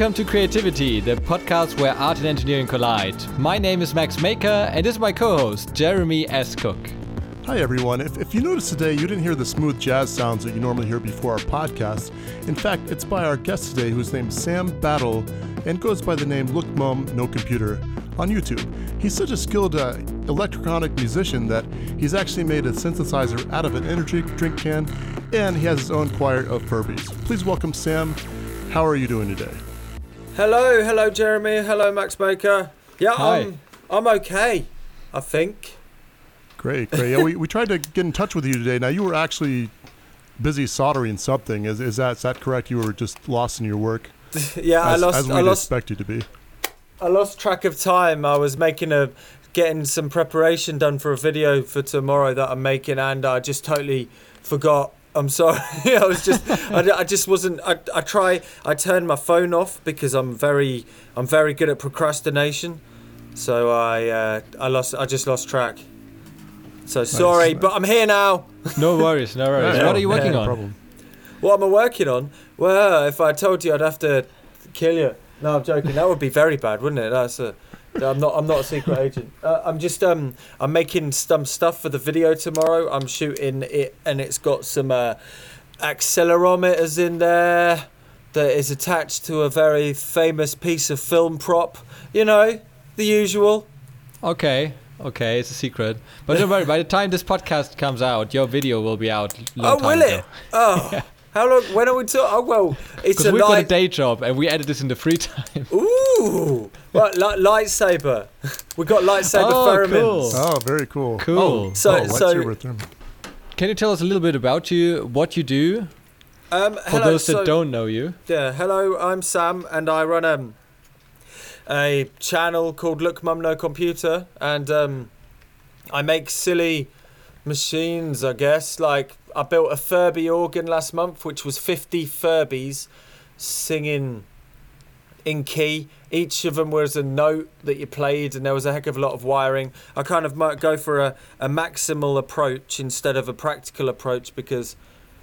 Welcome to Creativity, the podcast where art and engineering collide. My name is Max Maker, and this is my co host, Jeremy S. Cook. Hi, everyone. If, if you noticed today, you didn't hear the smooth jazz sounds that you normally hear before our podcast. In fact, it's by our guest today, whose name is Sam Battle and goes by the name Look Mum No Computer on YouTube. He's such a skilled uh, electronic musician that he's actually made a synthesizer out of an energy drink can, and he has his own choir of Furbies. Please welcome Sam. How are you doing today? Hello, hello, Jeremy. Hello, Max Baker. Yeah, Hi. I'm I'm okay. I think. Great, great. Yeah, we, we tried to get in touch with you today. Now, you were actually busy soldering something. Is, is that is that correct? You were just lost in your work, Yeah, I lost as we'd lost expect you to be. I lost track of time. I was making a getting some preparation done for a video for tomorrow that I'm making, and I just totally forgot. I'm sorry. I was just I, I just wasn't. I, I try. I turned my phone off because I'm very I'm very good at procrastination. So I uh, I lost. I just lost track. So sorry, but I'm here now. No worries, no worries. Yeah, what are you working no on? problem. What am I working on? Well, if I told you, I'd have to kill you. No, I'm joking. That would be very bad, wouldn't it? That's a. I'm not. I'm not a secret agent. Uh, I'm just. Um. I'm making some stuff for the video tomorrow. I'm shooting it, and it's got some uh, accelerometers in there that is attached to a very famous piece of film prop. You know, the usual. Okay, okay, it's a secret. But don't worry, by the time this podcast comes out, your video will be out. Long oh, will ago. it? Oh, how long? When are we talking? Oh, well, it's a we've got a day job and we edit this in the free time. Ooh, right, li- lightsaber. We got lightsaber Oh, pheromones. cool. Oh, very cool. Cool. So, oh, so lightsaber Can you tell us a little bit about you, what you do, um, for hello, those so, that don't know you? Yeah, hello. I'm Sam, and I run um, a channel called Look Mum No Computer, and um, I make silly machines. I guess like I built a Furby organ last month, which was 50 Furbies singing in key. Each of them was a note that you played, and there was a heck of a lot of wiring. I kind of might go for a, a maximal approach instead of a practical approach because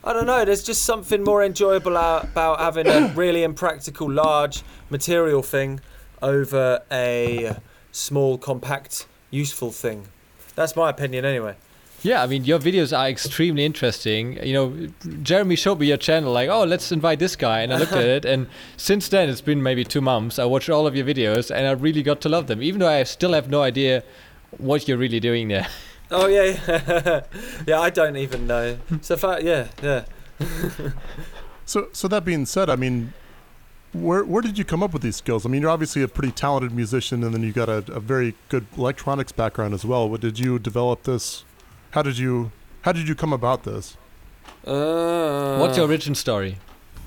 I don't know, there's just something more enjoyable out, about having a really impractical, large material thing over a small, compact, useful thing. That's my opinion, anyway. Yeah, I mean, your videos are extremely interesting. You know, Jeremy showed me your channel, like, oh, let's invite this guy. And I looked at it. And since then, it's been maybe two months. I watched all of your videos and I really got to love them, even though I still have no idea what you're really doing there. Oh yeah, yeah, yeah. I don't even know. So far, yeah, yeah. So, so that being said, I mean, where where did you come up with these skills? I mean, you're obviously a pretty talented musician, and then you got a, a very good electronics background as well. What did you develop this? How did you how did you come about this? Uh, What's your origin story?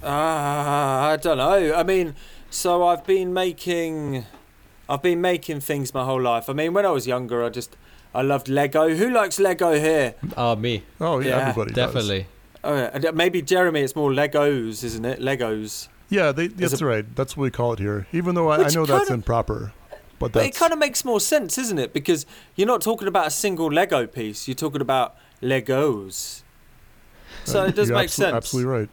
Ah, I don't know. I mean, so I've been making, I've been making things my whole life. I mean, when I was younger, I just, I loved Lego. Who likes Lego here? Uh, me, Oh, yeah, Yeah, everybody does. definitely. Oh, yeah. and maybe Jeremy. It's more Legos, isn't it? Legos. Yeah, they, that's a- right. That's what we call it here. Even though I, I know that's kinda- improper, but But it kind of makes more sense, isn't it? Because you're not talking about a single Lego piece. You're talking about Legos. So it does you're make absolu- sense. Absolutely right.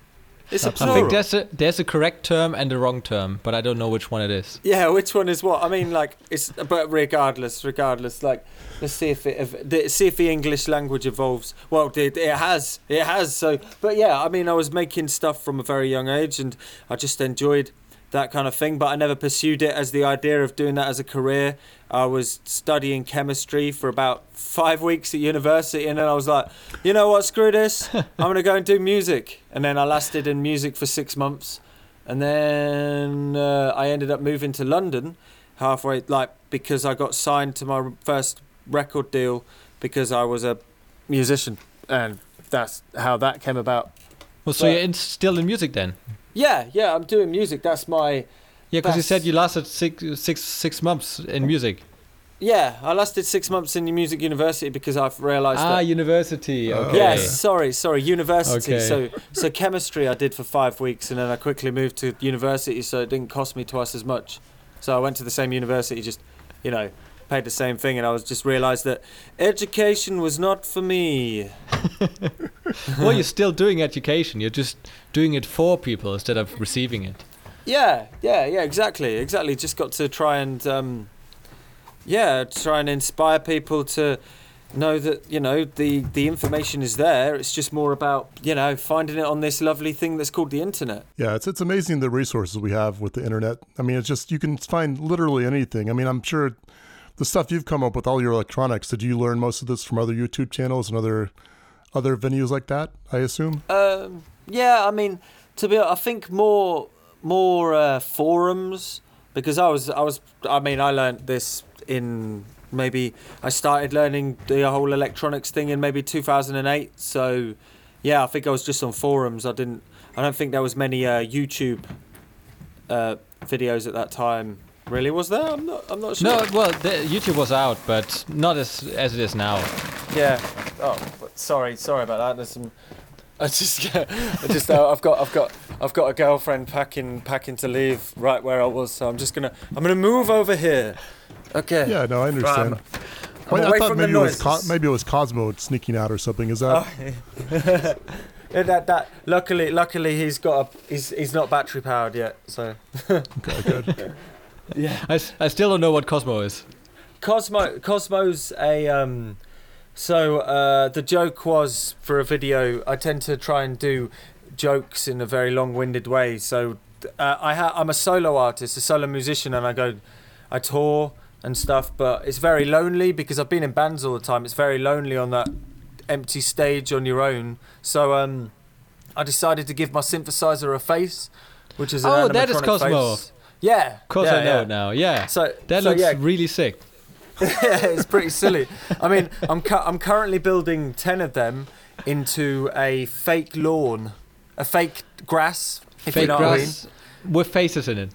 It's a I plural. think there's a there's a correct term and a wrong term, but I don't know which one it is. Yeah, which one is what? I mean, like it's. But regardless, regardless, like let's see if it if, the- see if the English language evolves. Well, it, it has, it has. So, but yeah, I mean, I was making stuff from a very young age, and I just enjoyed that kind of thing. But I never pursued it as the idea of doing that as a career. I was studying chemistry for about five weeks at university, and then I was like, you know what, screw this. I'm gonna go and do music. And then I lasted in music for six months and then uh, I ended up moving to London halfway, like because I got signed to my first record deal because I was a musician, and that's how that came about. Well, so But- you're in, still in music then? Yeah, yeah, I'm doing music. That's my Yeah, because you said you lasted six six six months in music. yeah. I lasted six months in the music university because I've realised Ah, that. university. Oh. Okay. Yes, sorry, sorry, university. Okay. So, so chemistry I did for five weeks, and then I quickly moved to university, so it didn't cost me twice as much. So I went to the same university, just, you know, paid the same thing, and I was just realised that education was not for me. well, you're still doing education. You're just doing it for people instead of receiving it. Yeah, yeah, yeah, exactly, exactly. Just got to try and, um, yeah, try and inspire people to know that you know the the information is there. It's just more about you know finding it on this lovely thing that's called the internet. Yeah, it's it's amazing the resources we have with the internet. I mean, it's just you can find literally anything. I mean, I'm sure the stuff you've come up with all your electronics. Did you learn most of this from other YouTube channels and other other venues like that? I assume. Um, yeah, I mean, to be, I think more more uh, forums because I was I was I mean I learned this in maybe I started learning the whole electronics thing in maybe 2008. So yeah, I think I was just on forums. I didn't. I don't think there was many uh, YouTube uh, videos at that time. Really, was there? I'm not. I'm not sure. No, well, the, YouTube was out, but not as as it is now. Yeah. Oh, but sorry, sorry about that. There's some. I just, I just, uh, I've got, I've got, I've got a girlfriend packing, packing to leave right where I was. So I'm just gonna, I'm gonna move over here. Okay. Yeah, no, I understand. Um, I'm I thought maybe it was Co- maybe it was Cosmo sneaking out or something. Is that? Oh, yeah, that, that. Luckily, luckily, he's got a, he's, he's not battery powered yet. So. Okay, good. Yeah. I, I still don't know what Cosmo is. Cosmo Cosmo's a um so uh the joke was for a video I tend to try and do jokes in a very long-winded way so uh, I ha- I'm a solo artist a solo musician and I go I tour and stuff but it's very lonely because I've been in bands all the time it's very lonely on that empty stage on your own so um I decided to give my synthesizer a face which is an Oh, that is Cosmo. face. Yeah Of course, yeah, I know yeah. it now. Yeah, so that so, looks yeah, really sick. yeah, it's pretty silly. I mean, I'm cu- I'm currently building ten of them into a fake lawn, a fake grass. If you Fake know what I mean. grass with faces in it.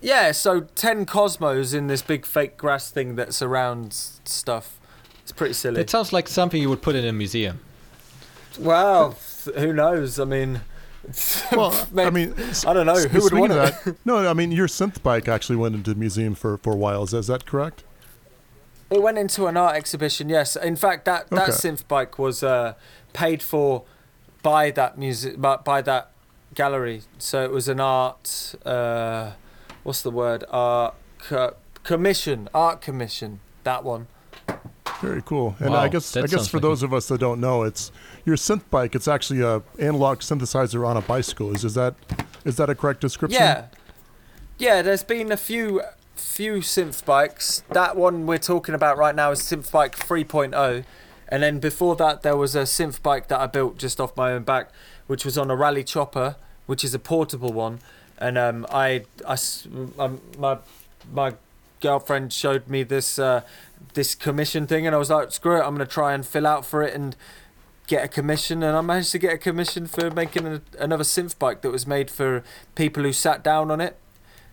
Yeah, so ten cosmos in this big fake grass thing that surrounds stuff. It's pretty silly. It sounds like something you would put in a museum. Well, who knows? I mean, Well, I mean, I don't know s- who would speaking want of that, no, I mean your synth bike actually went into the museum for for a while. Is that, is that correct? It went into an art exhibition, yes. In fact, that, that Okay. synth bike was uh, paid for by that music, by, by that gallery. So it was an art, uh, what's the word? Art co- commission, art commission. That one. Very cool. And Wow, I guess I guess for like those of us that don't know, it's your synth bike. It's actually a analog synthesizer on a bicycle. Is is that is that a correct description? Yeah, yeah. There's been a few few synth bikes. That one we're talking about right now is synth bike 3.0, and then before that there was a synth bike that I built just off my own back, which was on a Raleigh Chopper, which is a portable one. And um, I, I um, my my girlfriend showed me this uh, this commission thing, and I was like, screw it, I'm gonna try and fill out for it and get a commission, and I managed to get a commission for making a, another synth bike that was made for people who sat down on it.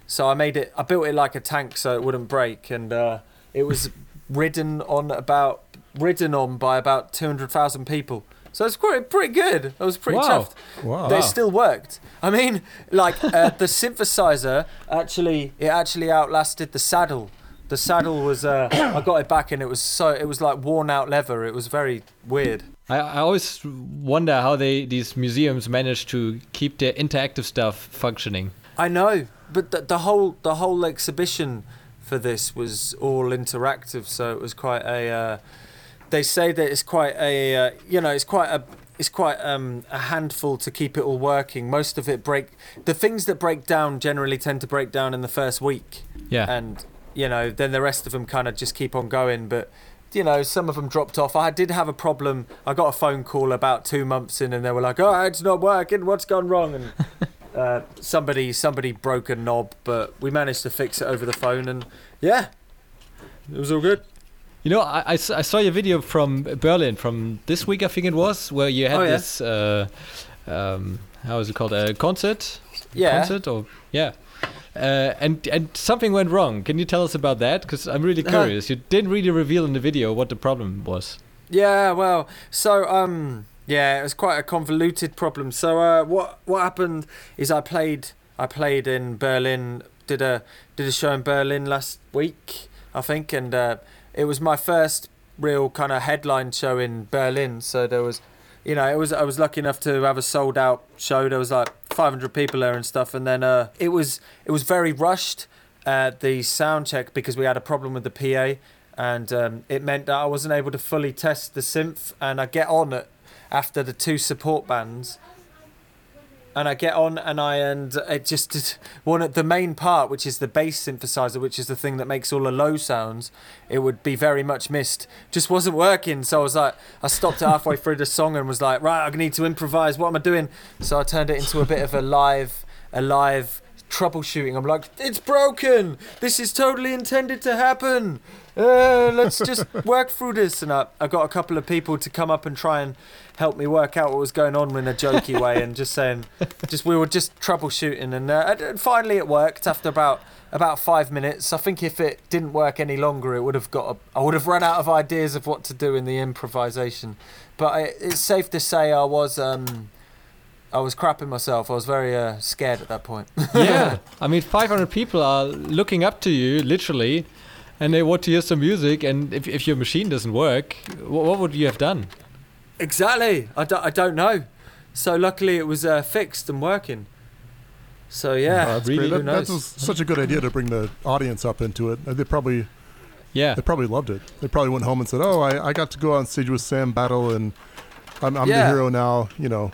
So I made it, I built it like a tank so it wouldn't break, and uh, it was ridden on about ridden on by about two hundred thousand people. So it's pretty pretty good. I was pretty Wow. chuffed. Wow. They still worked. I mean, like uh, the synthesizer actually, it actually outlasted the saddle. The saddle was, uh, I got it back and it was so, it was like worn out leather. It was very weird. I, I always wonder how they these museums manage to keep their interactive stuff functioning. I know, but the, the whole the whole exhibition for this was all interactive, so it was quite a. Uh, they say that it's quite a uh, you know it's quite a it's quite um, a handful to keep it all working. Most of it break the things that break down generally tend to break down in the first week, Yeah. and you know then the rest of them kind of just keep on going, but. You know, some of them dropped off. I did have a problem. I got a phone call about two months in, and they were like, "Oh, it's not working. What's gone wrong?" And uh, somebody somebody broke a knob, but we managed to fix it over the phone, and yeah, it was all good. You know, I I saw your video from Berlin from this week, I think it was, where you had Oh, yeah. this, uh, um, how is it called, a concert? Yeah. Concert or yeah. Uh, and and something went wrong. Can you tell us about that? Because I'm really Uh-huh. curious. You didn't really reveal in the video what the problem was. Yeah, well, so um, yeah, it was quite a convoluted problem. So uh, what what happened is I played I played in Berlin, did a did a show in Berlin last week, I think, and uh, it was my first real kind of headline show in Berlin. So there was you know, it was I was lucky enough to have a sold out show. There was like 500 people there and stuff, and then uh, it was it was very rushed at the sound check because we had a problem with the PA, and um, it meant that I wasn't able to fully test the synth. And I get on it after the two support bands, and I get on and I and it just one of the main part, which is the bass synthesizer, which is the thing that makes all the low sounds. It would be very much missed. Just wasn't working, so I was like, I stopped halfway through the song and was like, right, I need to improvise. What am I doing? So I turned it into a bit of a live, a live troubleshooting. I'm like, it's broken. This is totally intended to happen. Uh, let's just work through this. And I, I got a couple of people to come up and try and help me work out what was going on in a jokey way and just saying, just we were just troubleshooting. And, uh, and finally it worked after about about five minutes. I think if it didn't work any longer, it would have got. A, I would have run out of ideas of what to do in the improvisation. But I, it's safe to say I was. Um, I was crapping myself. I was very uh, scared at that point. yeah, I mean, 500 people are looking up to you, literally, and they want to hear some music. And if, if your machine doesn't work, what, what would you have done? Exactly. I don't, I don't know. So luckily it was uh, fixed and working. So yeah, Uh, that's really, who That, that knows? was such a good idea to bring the audience up into it. They probably Yeah. they probably loved it. They probably went home and said, "Oh, I, I got to go on stage with Sam Battle, and I'm, I'm the hero now." You know,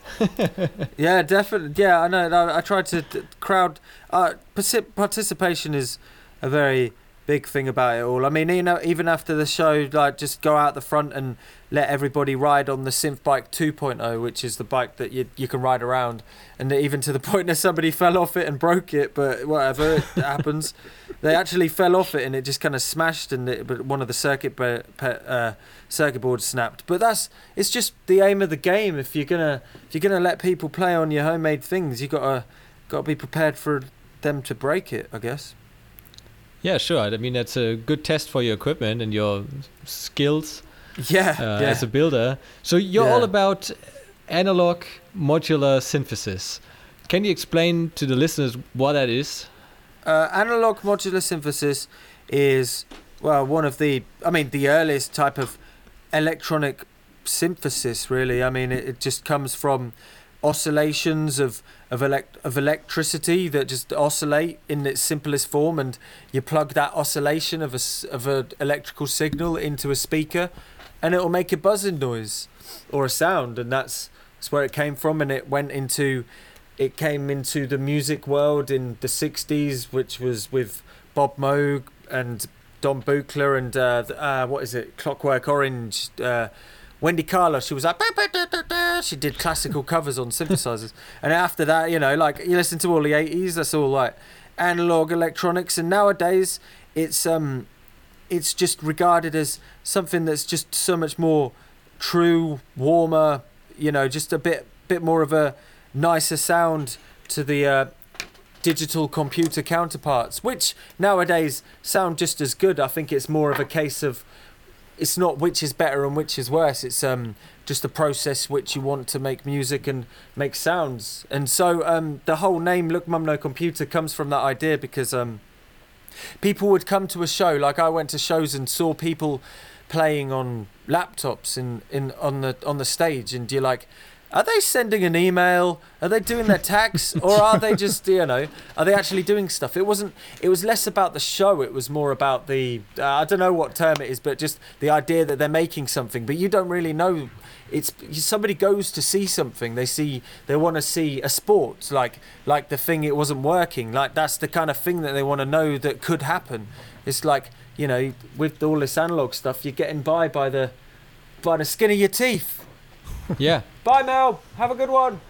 yeah, definitely. Yeah, I know. I, I tried to d- crowd. Uh, partic- participation is a very big thing about it all. I mean, you know, even after the show, like just go out the front and let everybody ride on the Synth Bike 2.0, which is the bike that you you can ride around, and even to the point that somebody fell off it and broke it. But whatever, it happens. They actually fell off it and it just kind of smashed, and it, but one of the circuit pe- uh, circuit boards snapped. But that's it's just the aim of the game. If you're gonna if you're gonna let people play on your homemade things, you gotta gotta be prepared for them to break it. I guess. Yeah, sure. I mean, that's a good test for your equipment and your skills Yeah, uh, yeah. as a builder. So you're all about analog modular synthesis. Can you explain to the listeners what that is? Uh, analog modular synthesis is well one of the I mean the earliest type of electronic synthesis really. I mean it, it just comes from oscillations of of elect of electricity that just oscillate in its simplest form and you plug that oscillation of a of a electrical signal into a speaker and it will make a buzzing noise or a sound and that's that's where it came from and it went into it came into the music world in the 60s which was with Bob Moog and Don Buchla and uh, uh, what is it? Clockwork Orange uh, Wendy Carlos she was like she did classical covers on synthesizers. And after that you know like you listen to all the 80s that's all like analog electronics. And nowadays it's um it's just regarded as something that's just so much more true warmer you know just a bit bit more of a nicer sound to the uh, digital computer counterparts, which nowadays sound just as good. I think it's more of a case of it's not which is better and which is worse. It's um just a process which you want to make music and make sounds. And so um the whole name Look Mum No Computer comes from that idea because um people would come to a show like I went to shows and saw people playing on laptops in, in on the on the stage and you're like are they sending an email? Are they doing their tax, or are they just you know? Are they actually doing stuff? It wasn't. It was less about the show. It was more about the uh, I don't know what term it is, but just the idea that they're making something, but you don't really know. It's somebody goes to see something. They see they want to see a sport like like the thing. It wasn't working. Like that's the kind of thing that they want to know that could happen. It's like you know with all this analog stuff, you're getting by by the by the skin of your teeth. Yeah. Bye, Mel. Have a good one.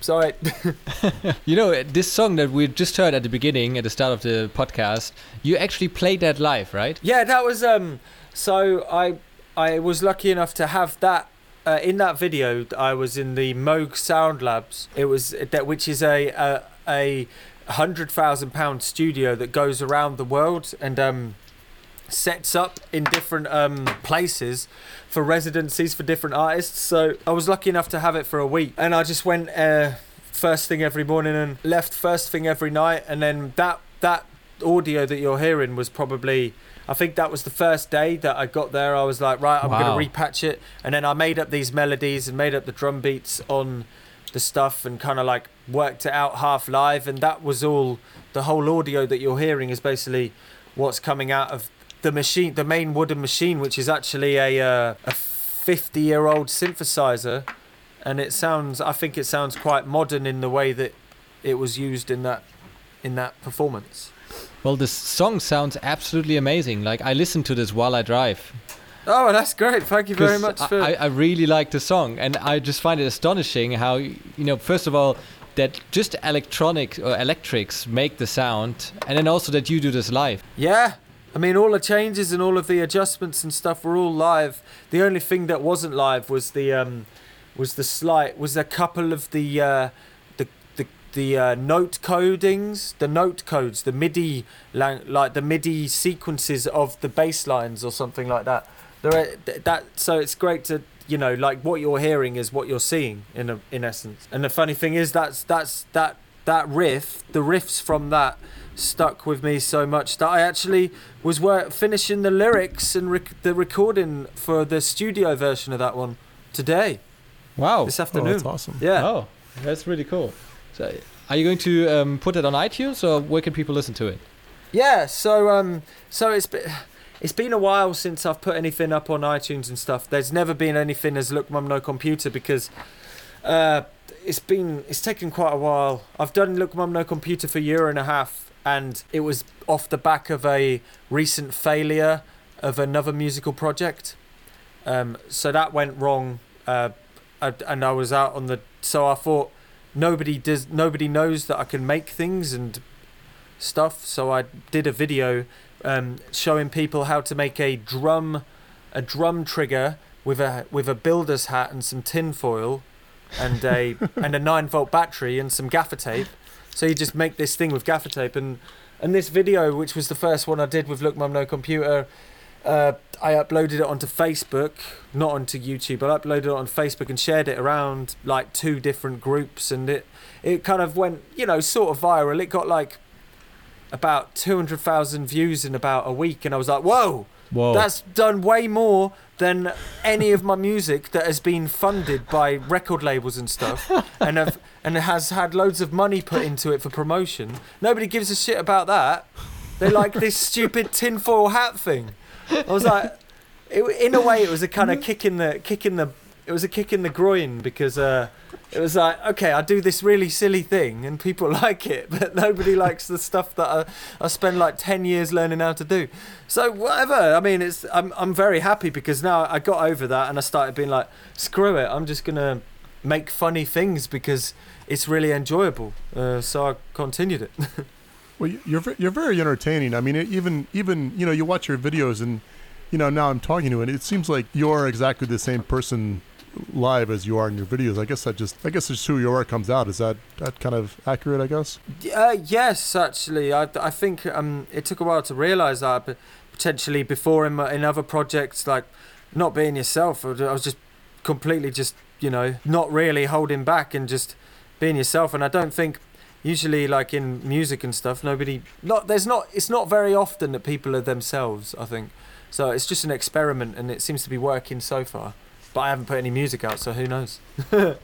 Sorry. You know, this song that we just heard at the beginning, at the start of the podcast, you actually played that live, right? yeah, that was um. So I I was lucky enough to have that. Uh, in that video, I was in the Moog Sound Labs. It was that, which is a a, a hundred thousand pound studio that goes around the world and um, sets up in different um, places for residencies for different artists. So I was lucky enough to have it for a week, and I just went uh, first thing every morning and left first thing every night, and then that that audio that you're hearing was probably I think that was the first day that I got there. I was like, right, I'm Wow. going to repatch it. And then I made up these melodies and made up the drum beats on the stuff and kind of like worked it out half live. And that was all, the whole audio that you're hearing is basically what's coming out of the machine, the main wooden machine, which is actually a, uh, a 50 year old synthesizer. And it sounds, I think it sounds quite modern in the way that it was used in that, in that performance. Well, this song sounds absolutely amazing. Like I listen to this while I drive. Oh, that's great. Thank you very much for. I, I really like the song, and I just find it astonishing how you know, first of all, that just electronic or electrics make the sound, and then also that you do this live. Yeah. I mean, all the changes and all of the adjustments and stuff were all live. The only thing that wasn't live was the um, was the slight was a couple of the uh, the the the uh, note codings, the note codes, the MIDI lang- like the MIDI sequences of the bass lines or something like that. There are, that so it's great to you know like what you're hearing is what you're seeing in a, in essence. And the funny thing is that's that's that that riff, the riffs from that stuck with me so much that I actually was wor- finishing the lyrics and rec- the recording for the studio version of that one today, Wow. this Oh, afternoon. that's awesome. Yeah. Oh, that's really cool. So, are you going to um, put it on iTunes, or where can people listen to it? Yeah, so um so it's been it's been a while since I've put anything up on iTunes and stuff. There's never been anything as Look Mum No Computer because uh it's been it's taken quite a while. I've done Look Mum No Computer for a year and a half and it was off the back of a recent failure of another musical project. Um so that went wrong uh and I was out on the so I thought nobody does nobody knows that I can make things and stuff. So I did a video um, showing people how to make a drum, a drum trigger with a with a builder's hat and some tin foil, and a and a nine volt battery and some gaffer tape. So you just make this thing with gaffer tape and and this video, which was the first one I did with Look Mum No Computer. Uh, I uploaded it onto Facebook, not onto YouTube. I uploaded it on Facebook and shared it around like two different groups, and it it kind of went, you know, sort of viral. It got like about 200,000 views in about a week and I was like, "Whoa, Whoa. that's done way more than any of my music that has been funded by record labels and stuff and have, and has had loads of money put into it for promotion. Nobody gives a shit about that. They like this stupid tinfoil hat thing." I was like it, in a way it was a kind of kick in the kick in the it was a kick in the groin because uh it was like, okay, I do this really silly thing and people like it, but nobody likes the stuff that I, I spend like 10 years learning how to do. So, whatever. I mean, it's I'm, I'm very happy because now I got over that and I started being like, screw it, I'm just going to make funny things because it's really enjoyable. Uh, so I continued it. Well, you- you're you're very entertaining. I mean, even even you know, you watch your videos, and you know, now I'm talking to it. It seems like you're exactly the same person live as you are in your videos. I guess that just I guess it's who you are comes out. Is that that kind of accurate? I guess. Uh, yes, actually, I, I think um, it took a while to realise that, but potentially before in, in other projects, like not being yourself, I was just completely just, you know, not really holding back and just being yourself. And I don't think usually like in music and stuff, nobody, not there's not, it's not very often that people are themselves, I think. So it's just an experiment and it seems to be working so far. But I haven't put any music out, so who knows?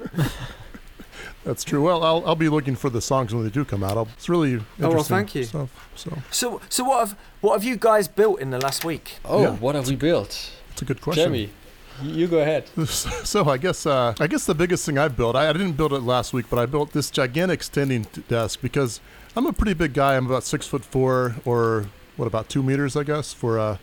That's true. Well, I'll I'll be looking for the songs when they do come out. I'll, it's really interesting Oh, well, thank you. stuff. So So, so what have what have you guys built in the last week? oh, Yeah. what have we built? it's a good question. Jeremy, you go ahead. So I guess uh, I guess the biggest thing I built I, I didn't build it last week, but I built this gigantic standing t- desk because I'm a pretty big guy. I'm about six foot four, or what about two meters, I guess, for uh,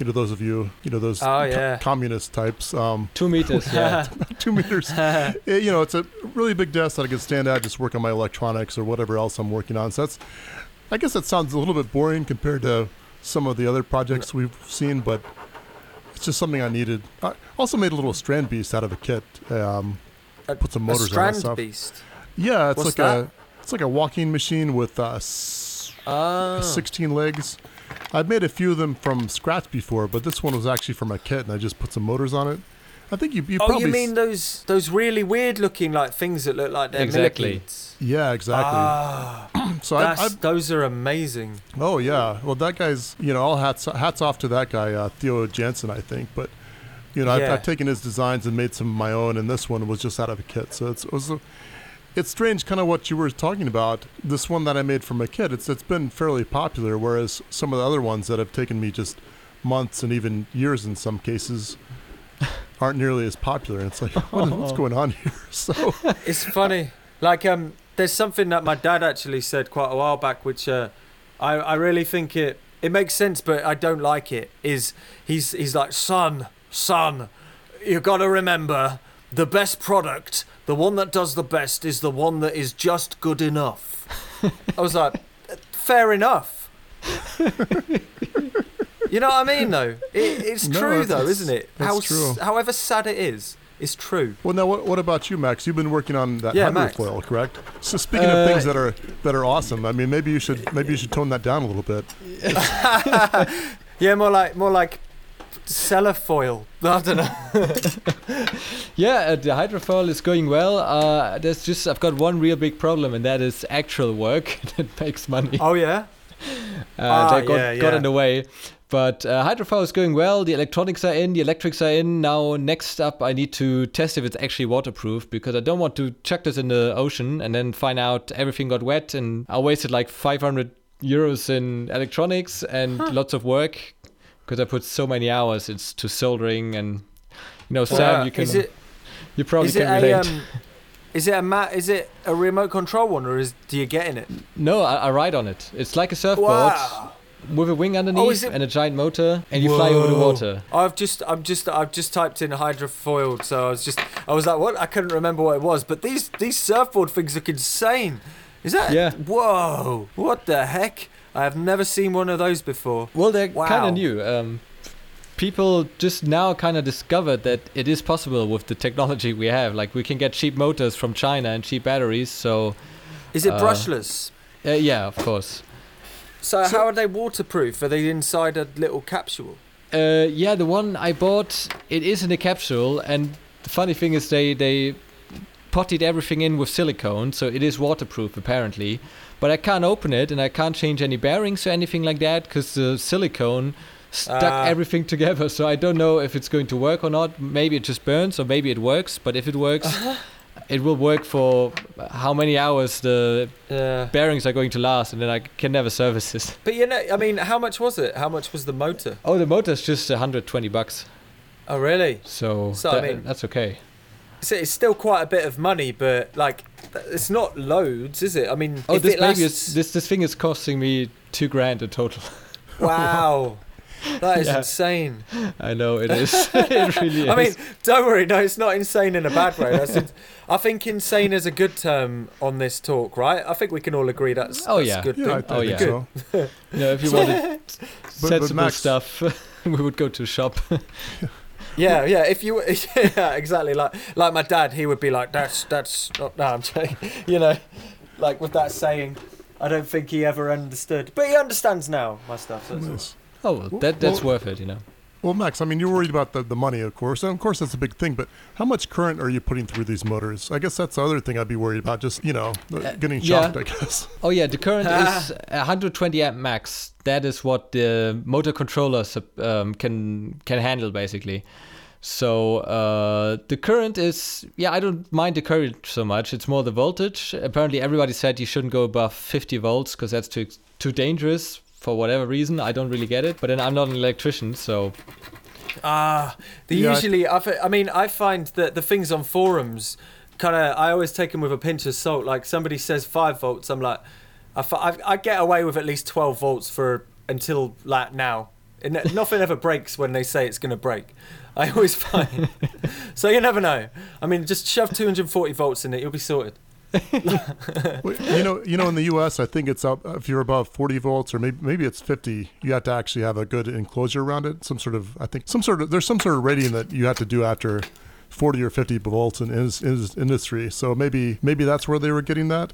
you know those of you you know those Oh, co- communist types. Um, Two meters, yeah. two meters. Eh, you know, it's a really big desk that I can stand at, just work on my electronics or whatever else I'm working on. So that's I guess that sounds a little bit boring compared to some of the other projects we've seen, but it's just something I needed. I also made a little Strandbeest out of a kit. Um, A- put some motors on it strand and stuff. beast. Yeah, it's What's like a it's like a walking machine with uh, s- Ah. 16 legs. I've made a few of them from scratch before, but this one was actually from a kit, and I just put some motors on it. I think you, you Oh, probably. you s- mean those those really weird looking like things that look like they're Exactly. millipedes? Yeah, exactly. Ah, so I, I, those are amazing. oh yeah. Well, that guy's. You know, all hats hats off to that guy, uh, Theo Jansen I think. But you know, I've, I've taken his designs and made some of my own, and this one was just out of a kit. So it's, it was. A, it's strange, kind of what you were talking about. This one that I made for my kid, it's it's been fairly popular, whereas some of the other ones that have taken me just months and even years in some cases aren't nearly as popular. And it's like, what, what's going on here? So It's funny. Like um, there's something that my dad actually said quite a while back, which uh, I I really think it it makes sense, but I don't like it. Is he's he's like son son, you got to remember the best product, the one that does the best, is the one that is just good enough. I was like, fair enough. you know what I mean, though. It, it's No, true, though, isn't it? How, true. however sad it is, it's true. Well, now what, what about you, Max? You've been working on that Yeah, hydrofoil, correct? So speaking Uh, of things that are that are awesome, I mean, maybe you should maybe you should tone that down a little bit. Yeah, more like more like cellophane. I don't know. Yeah, uh, the hydrofoil is going well. Uh, there's just I've got one real big problem, and that is actual work that makes money. Oh yeah. uh, Ah, that got, yeah, got yeah. in the way. But uh, hydrofoil is going well. The electronics are in, the electrics are in. Now, next up, I need to test if it's actually waterproof because I don't want to chuck this in the ocean and then find out everything got wet and I wasted like 500 euros in electronics and lots of work because I put so many hours into soldering and you know, Sam, you can Is it you probably is it can relate. a um, is it a mat? Is it a remote control one, or is do you get in it? no, I, I ride on it. It's like a surfboard Wow. with a wing underneath is it- and a giant motor, and you fly over the water. I've just I'm just I've just typed in hydrofoiled, so I was just I was like, what? I couldn't remember what it was. But these these surfboard things look insane. Is that? Yeah. Whoa! What the heck? I have never seen one of those before. Well, they're kind of new. Um, people just now kind of discovered that it is possible with the technology we have. Like we can get cheap motors from China and cheap batteries. So Is it Uh, brushless? uh, yeah, of course. So, So- how are they waterproof? Are they inside a little capsule? Uh, yeah, the one I bought, it is in a capsule, and the funny thing is they they potted everything in with silicone, so it is waterproof apparently. But I can't open it, and I can't change any bearings or anything like that because the silicone stuck Ah. everything together. So I don't know if it's going to work or not. Maybe it just burns, or maybe it works. But if it works, it will work for how many hours the Yeah. bearings are going to last, and then I can never service this. But you know, I mean, how much was it? How much was the motor? Oh, the motor's just 120 bucks. Oh, really? So, So, I mean- that's okay. So it's still quite a bit of money, but like, it's not loads, is it? I mean, Oh, if this it baby is this this thing is costing me two grand in total. wow, that is Yeah. insane. I know it is. it really is. I mean, don't worry, no, it's not insane in a bad way. That's in- I think insane is a good term on this talk, right? I think we can all agree that's, Oh, that's yeah. a good Yeah, thing. I, I Oh, think yeah. so. you know, if you wanted but sensible Max- stuff, we would go to a shop. Yeah, yeah. If you, yeah, exactly. Like, like my dad, he would be like, "That's, that's." Not, no, I'm joking. You know, like with that saying, I don't think he ever understood, but he understands now my stuff. So it's Nice. oh, well, that that's Well- worth it, you know. Well, Max, I mean, you're worried about the, the money, of course, and of course that's a big thing. But how much current are you putting through these motors? I guess that's the other thing I'd be worried about. Just you know, Uh, getting yeah. shocked. I guess. Oh yeah, the current is 120 amp max. That is what the motor controller sup- um, can can handle basically. So uh, the current is yeah, I don't mind the current so much. It's more the voltage. Apparently, everybody said you shouldn't go above 50 volts because that's too too dangerous for whatever reason. I don't really get it. But then I'm not an electrician, so Ah, the Yeah, usually, I, I mean, I find that the things on forums, kind of, I always take them with a pinch of salt. Like somebody says five volts, I'm like, I, fi- I, I get away with at least 12 volts for until like now. And nothing ever breaks when they say it's going to break. I always find. so you never know. I mean, just shove 240 volts in it, you'll be sorted. Well, you know, you know, in the U.S., I think it's up if you're above 40 volts, or maybe maybe it's 50. You have to actually have a good enclosure around it. Some sort of, I think, some sort of. There's some sort of rating that you have to do after 40 or 50 volts in, in, in industry. So maybe maybe that's where they were getting that.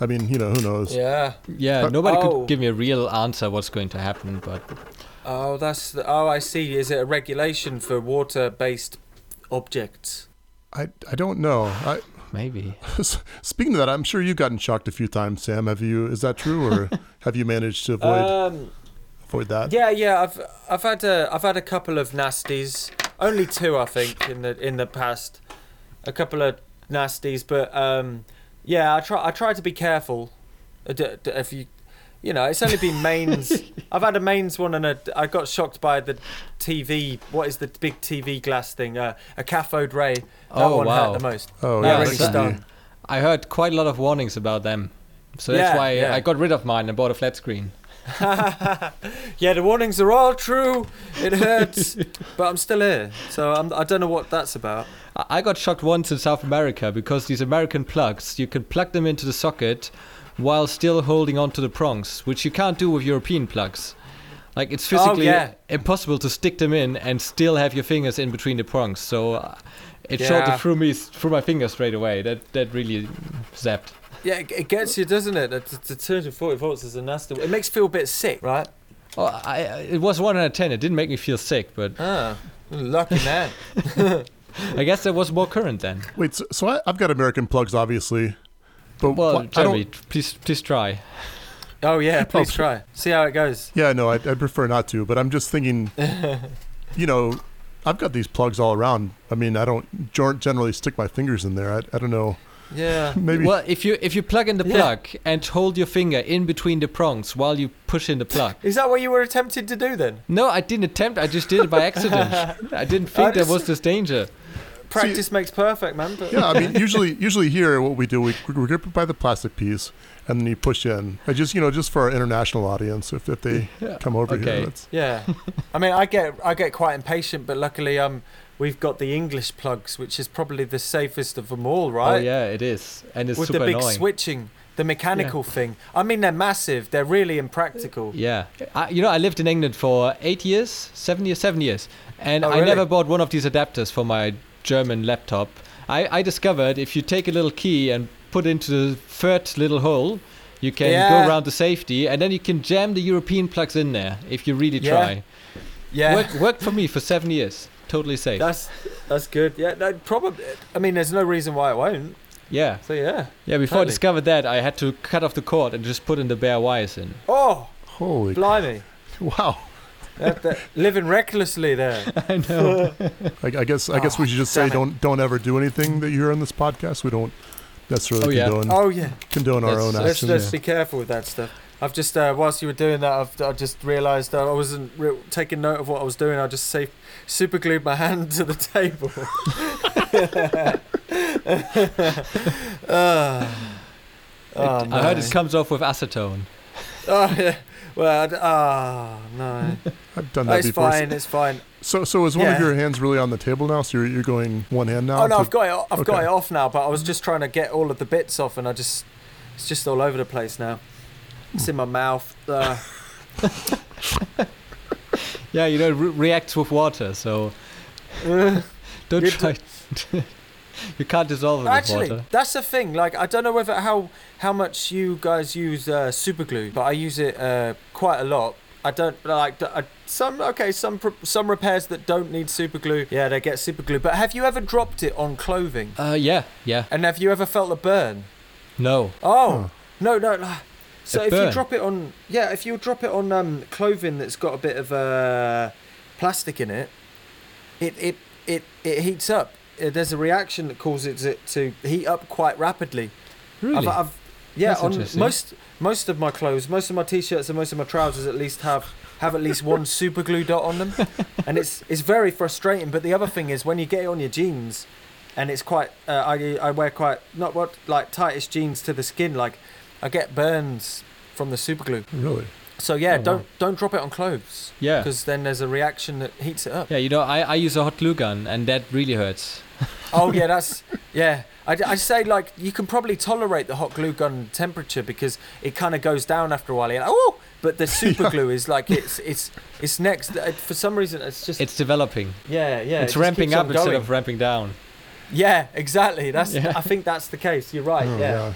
I mean, you know, who knows? Yeah. yeah, But- nobody Oh. could give me a real answer what's going to happen. But Oh, that's the, oh, I see. Is it a regulation for water-based objects. I, I don't know. I, Maybe. speaking of that, I'm sure you've gotten shocked a few times, Sam. Have you? Is that true, or have you managed to avoid Um, avoid that? yeah, yeah. I've I've had a I've had a couple of nasties. Only two, I think, in the in the past. A couple of nasties, but um, yeah, I try I try to be careful. Uh, d- d- If you, you know, it's only been mains. I've had a mains one, and a I got shocked by the TV. What is the big TV glass thing? Uh, a cathode ray. That Oh, one wow. hurt the most. Oh, that yeah, really stung. I heard quite a lot of warnings about them. So that's Yeah, why yeah. I got rid of mine and bought a flat screen. yeah, the warnings are all true. It hurts, but I'm still here. So I'm, I don't know what that's about. I I got shocked once in South America because these American plugs, you can plug them into the socket while still holding onto the prongs, which you can't do with European plugs. Like it's physically yeah. impossible to stick them in and still have your fingers in between the prongs. So uh, it shot Yeah. it through me through my fingers straight away. That that really zapped. Yeah, it, it gets you, doesn't it? The, the 240 volts is a nasty. It makes you feel a bit sick, right? Oh, I, I- it was one out of ten. It didn't make me feel sick, but Ah, lucky man. I guess there was more current then. Wait, so, so I, I've got American plugs, obviously, but Well, wha- I Jeremy, don't. please please try. Oh yeah, please try. See how it goes. Yeah, no, I'd, I'd prefer not to. But I'm just thinking, you know, I've got these plugs all around. I mean, I don't generally stick my fingers in there. I, I don't know. Yeah. Maybe. Well, if you if you plug in the Yeah. plug and hold your finger in between the prongs while you push in the plug. Is that what you were attempting to do then? No, I didn't attempt. I just did it by accident. I didn't think there just- was this danger. Practice makes perfect, man. But yeah, I mean, usually, usually here, what we do, we, we grip it by the plastic piece, and then you push in. I just, you know, just for our international audience, if, if they Yeah. come over Okay. here, Yeah, I mean, I get I get quite impatient, but luckily, um, we've got the English plugs, which is probably the safest of them all, right? Oh yeah, it is, and it's With super the big annoying. switching, the mechanical thing. I mean, they're massive. They're really impractical. Yeah, I, you know, I lived in England for eight years, seven years, seven years, and Oh, I never bought one of these adapters for my German laptop. I, I discovered if you take a little key and put it into the third little hole, you can Yeah. go around the safety, and then you can jam the European plugs in there if you really Yeah. try. Yeah, Worked, worked for me for seven years, totally safe. that's that's good. Yeah, that probably. I mean, there's no reason why it won't. yeah, So yeah. yeah. Before I discovered that, I had to cut off the cord and just put in the bare wires in. Oh, holy, blimey! wow. That- that- living recklessly there. I know. I, I guess, I guess we Oh, should just say it. don't, don't ever do anything that you hear on this podcast. We don't necessarily Oh, yeah. condone, Oh yeah. condone our Let's- own let's- Let's actions. let's be careful with that stuff. I've just uh, whilst you were doing that, I've I just realised I wasn't re- taking note of what I was doing. I just safe super glued my hand to the table. Ah. Oh, I heard it comes off with acetone. Oh yeah. Well, I d- ah no. I've done that It's before. fine. It's fine. So, so is one of your hands really on the table now? So you're, you're going one hand now? Oh no, to- I've got it. I've got it off now. But I was just trying to get all of the bits off, and I just it's just all over the place now. It's in my mouth. Uh, Yeah, you know, it re- reacts with water, so uh. don't You try. You can't dissolve it Actually, with water. that's the thing. Like, I don't know whether how how much you guys use uh, super glue, but I use it uh, quite a lot. I don't like I, some. Okay, some some repairs that don't need super glue. Yeah, they get super glue. But have you ever dropped it on clothing? Uh, yeah, yeah. And have you ever felt a burn? No. Oh Huh. no, no. no. So A if you drop it on, yeah, if you drop it on um, clothing that's got a bit of uh, plastic in it, it it it it heats up. Uh, There's a reaction that causes it to heat up quite rapidly. Really? I've, I've yeah, That's on most most of my clothes, most of my t-shirts and most of my trousers at least have have at least one super glue dot on them, and it's it's very frustrating. But the other thing is when you get it on your jeans, and it's quite uh, I I wear quite not what like tightest jeans to the skin. Like I get burns from the super glue. Really? So yeah, Oh, don't don't drop it on clothes yeah. because then there's a reaction that heats it up. Yeah, you know, I, I use a hot glue gun, and that really hurts. Oh yeah, that's yeah. I, I say like you can probably tolerate the hot glue gun temperature because it kind of goes down after a while. You're like, oh, but the super Yeah. glue is like it's it's it's next. Uh, For some reason, it's just It's developing. yeah yeah. it it's just ramping up instead of ramping down. yeah exactly. That's Yeah. I think that's the case. You're right. Oh, yeah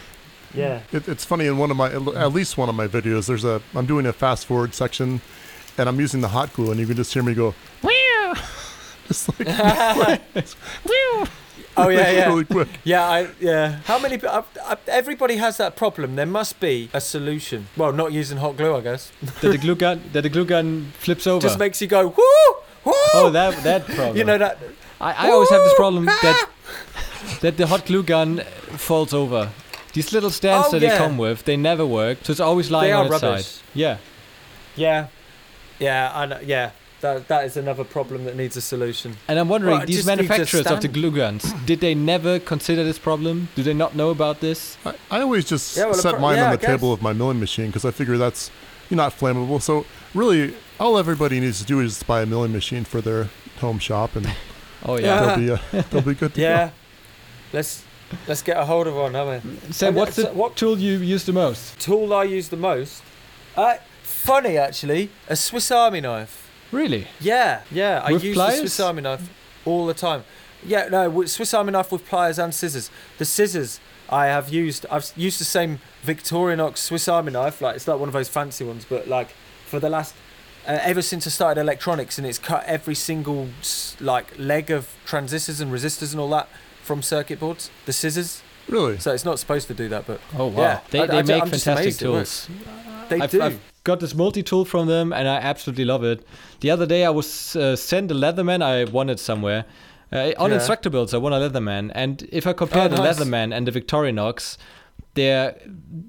yeah. It, it's funny in one of my, at least one of my videos, there's a, I'm doing a fast forward section and I'm using the hot glue and you can just hear me go, Just like Oh yeah, yeah. really quick. Yeah, I, yeah. How many? I, I, everybody has that problem. There must be a solution. Well, not using hot glue, I guess. that the glue gun that the glue gun flips over. Just makes you go woo, woo. oh, that that problem. you know that. I, I always have this problem ah! that that the hot glue gun falls over. These little stands Oh, that yeah. they come with, they never work. So it's always lying They on are its rubbish. side. Yeah. Yeah, yeah, I know, yeah. That that is another problem that needs a solution. And I'm wondering, Well, these just needs a manufacturers of the glue guns, did they never consider this problem? Do they not know about this? I, I always just Yeah, well, set pro- mine yeah, on the table of my milling machine because I figure that's you're not flammable. So really, all everybody needs to do is just buy a milling machine for their home shop, and Oh Yeah. yeah. they'll be uh, they'll be good to Yeah, let's let's get a hold of one, haven't we? Sam, And what's the so what- tool you use the most? Tool I use the most. Uh, funny actually, a Swiss Army knife. Really? Yeah, yeah. I With use pliers? the Swiss Army knife all the time. Yeah, no, Swiss Army knife with pliers and scissors. The scissors I have used. I've used the same Victorinox Swiss Army knife. Like it's not one of those fancy ones, but like for the last. Uh, ever since I started electronics, and it's cut every single like leg of transistors and resistors and all that from circuit boards. The scissors. really. So it's not supposed to do that, but Oh wow. Yeah, They, they I ju- make I'm fantastic tools. they I've, do. I've got this multi-tool from them, and I absolutely love it. The other day, I was uh, sent a Leatherman. I wanted somewhere. Uh, on Yeah. Instructables, I won a Leatherman, and if I compare Oh, the nice. Leatherman and the Victorinox, they're,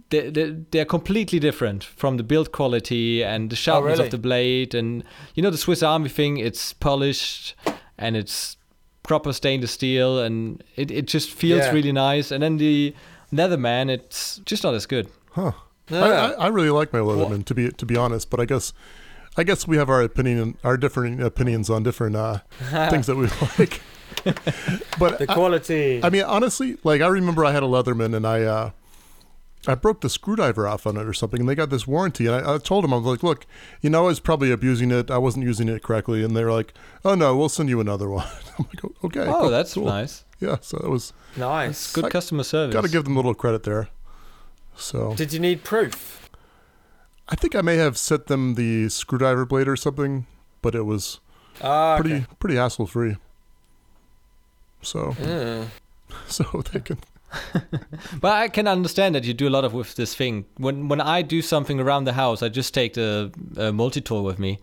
they're they're completely different from the build quality and the sharpness really? of the blade. And you know the Swiss Army thing, it's polished and it's proper stainless steel, and it, it just feels Yeah. really nice. And then the Leatherman, it's just not as good. Huh. I, Yeah. I, I really like my Leatherman to be to be honest, but I guess I guess we have our opinion our different opinions on different uh, things that we like. but the I, quality. I mean, honestly, like I remember I had a Leatherman and I uh, I broke the screwdriver off on it or something, and they got this warranty. And I, I told them I was like, look, you know, I was probably abusing it. I wasn't using it correctly, and they were like, oh no, we'll send you another one. I'm like, okay. Oh, cool, that's cool." nice. Yeah, so it was nice. Good I- customer service. got to give them a little credit there. So Did you need proof? I think I may have sent them the screwdriver blade or something, but it was Ah, pretty okay. pretty hassle free. So Yeah. so they can But I can understand that you do a lot of with this thing. When when I do something around the house, I just take the uh, multi tool with me,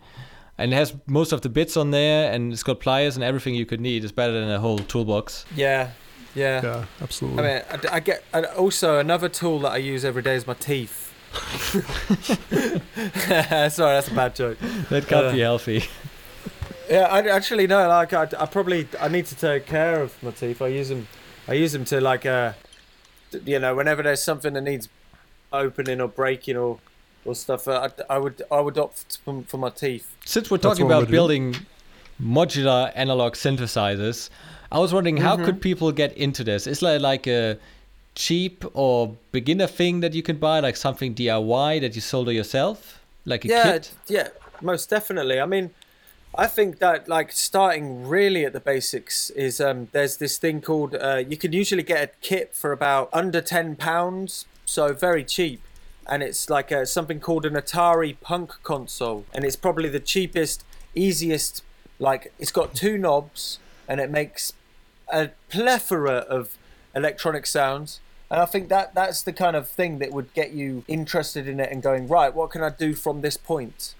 and it has most of the bits on there, and it's got pliers and everything you could need. It's better than a whole toolbox. Yeah, yeah. yeah, absolutely. I mean, I, I get. And also, another tool that I use every day is my teeth. Sorry, that's a bad joke. That can't Uh, be healthy. Yeah, I actually no. Like, I, I probably I need to take care of my teeth. I use them. I use them to like, uh, you know, whenever there's something that needs opening or breaking or or stuff, uh, I, I would I would opt for, for my teeth. Since we're talking about building modular analog synthesizers, I was wondering how Mm-hmm. could people get into this? Is like like a cheap or beginner thing that you can buy, like something DIY that you solder yourself, like a yeah, kit? yeah, most definitely. I mean, I think that like starting really at the basics is um, there's this thing called uh, you can usually get a kit for about under ten pounds, so very cheap, and it's like uh something called an Atari Punk console, and it's probably the cheapest, easiest. Like it's got two knobs, and it makes a plethora of electronic sounds. And I think that that's the kind of thing that would get you interested in it and going, right, what can I do from this point?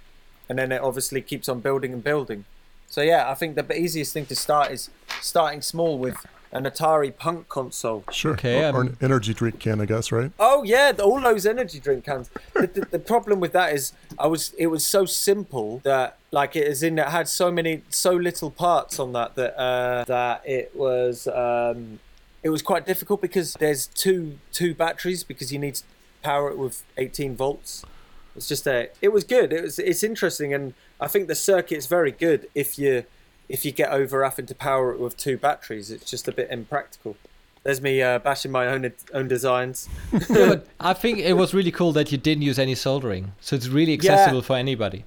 And then it obviously keeps on building and building. So yeah, I think the easiest thing to start is starting small with an Atari Punk console. sure. Okay, or, or an energy drink can, I guess, right? Oh yeah, the, all those energy drink cans. The, the, the problem with that is, I was it was so simple that like it is in it had so many so little parts on that that uh, that it was um, it was quite difficult because there's two two batteries because you need to power it with 18 volts. It's just a it was good. It was it's interesting and I think the circuit's very good if you if you get over having to power it with two batteries. It's just a bit impractical. There's me uh, bashing my own own designs. yeah, but I think it was really cool that you didn't use any soldering, so it's really Yeah. accessible for anybody.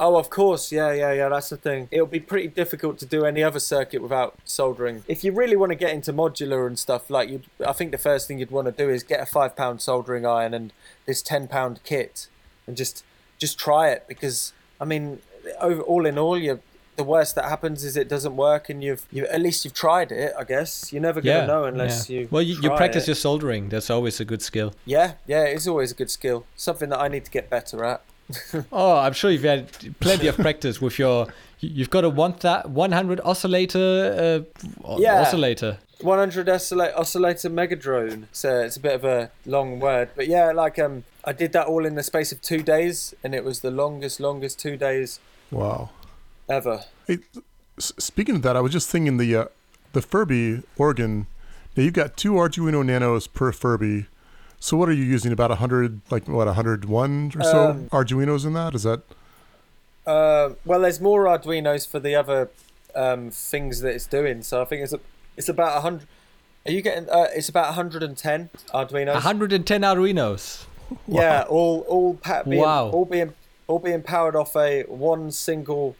Oh, of course, yeah, yeah, yeah. That's the thing. It'll be pretty difficult to do any other circuit without soldering. If you really want to get into modular and stuff, like you, I think the first thing you'd want to do is get a five pound soldering iron and this ten pound kit, and just just try it because I mean, over all in all, you the worst that happens is it doesn't work, and you've you at least you've tried it. I guess you're never gonna yeah. know unless yeah. you. Well, you, you practice it. your soldering. That's always a good skill. Yeah, yeah, it's always a good skill. Something that I need to get better at. Oh, I'm sure you've had plenty of practice with your. you- You've got a one th- 100 oscillator. Uh, Yeah. Oscillator. 100 oscillator, oscillator megadrone. So it's a bit of a long word, but yeah, like um, I did that all in the space of two days, and it was the longest, longest two days Wow. Ever. Hey, speaking of that, I was just thinking the uh, the Furby organ. Now you've got two Arduino Nanos per Furby. So what are you using? About hundred, like what, hundred one or so Um, Arduinos in that? Is that Uh, well, there's more Arduinos for the other um, things that it's doing. So I think it's a, it's about a hundred. Are you getting? Uh, it's about 110 Arduinos. 110 Arduinos. Yeah, all all pa- being, Wow. all being all being powered off a one single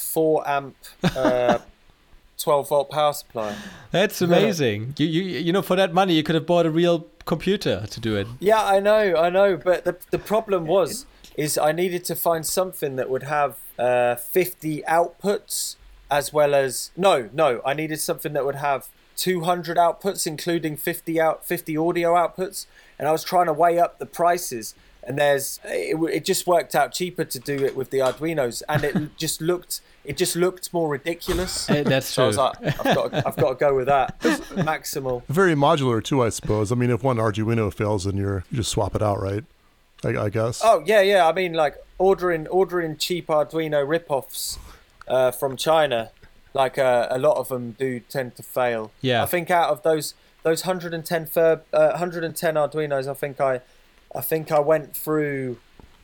four amp uh, 12 volt power supply. That's amazing. you, you you know for that money you could have bought a real computer to do it. Yeah, I know, I know, but the the problem was is I needed to find something that would have uh, 50 outputs as well as no, no, I needed something that would have 200 outputs including 50 out 50 audio outputs and I was trying to weigh up the prices and there's it, it just worked out cheaper to do it with the Arduinos and it just looked it just looked more ridiculous. Uh, that's So I true. was like, I've got, to, I've got to go with that. Maximal. very modular too? I suppose. I mean, if one Arduino fails, then you're you just swap it out, right? I, I guess. Oh yeah, yeah. I mean, like ordering ordering cheap Arduino rip-offs uh, from China, like uh, a lot of them do tend to fail. Yeah. I think out of those those 110 fur, uh, 110 Arduinos, I think I I think I went through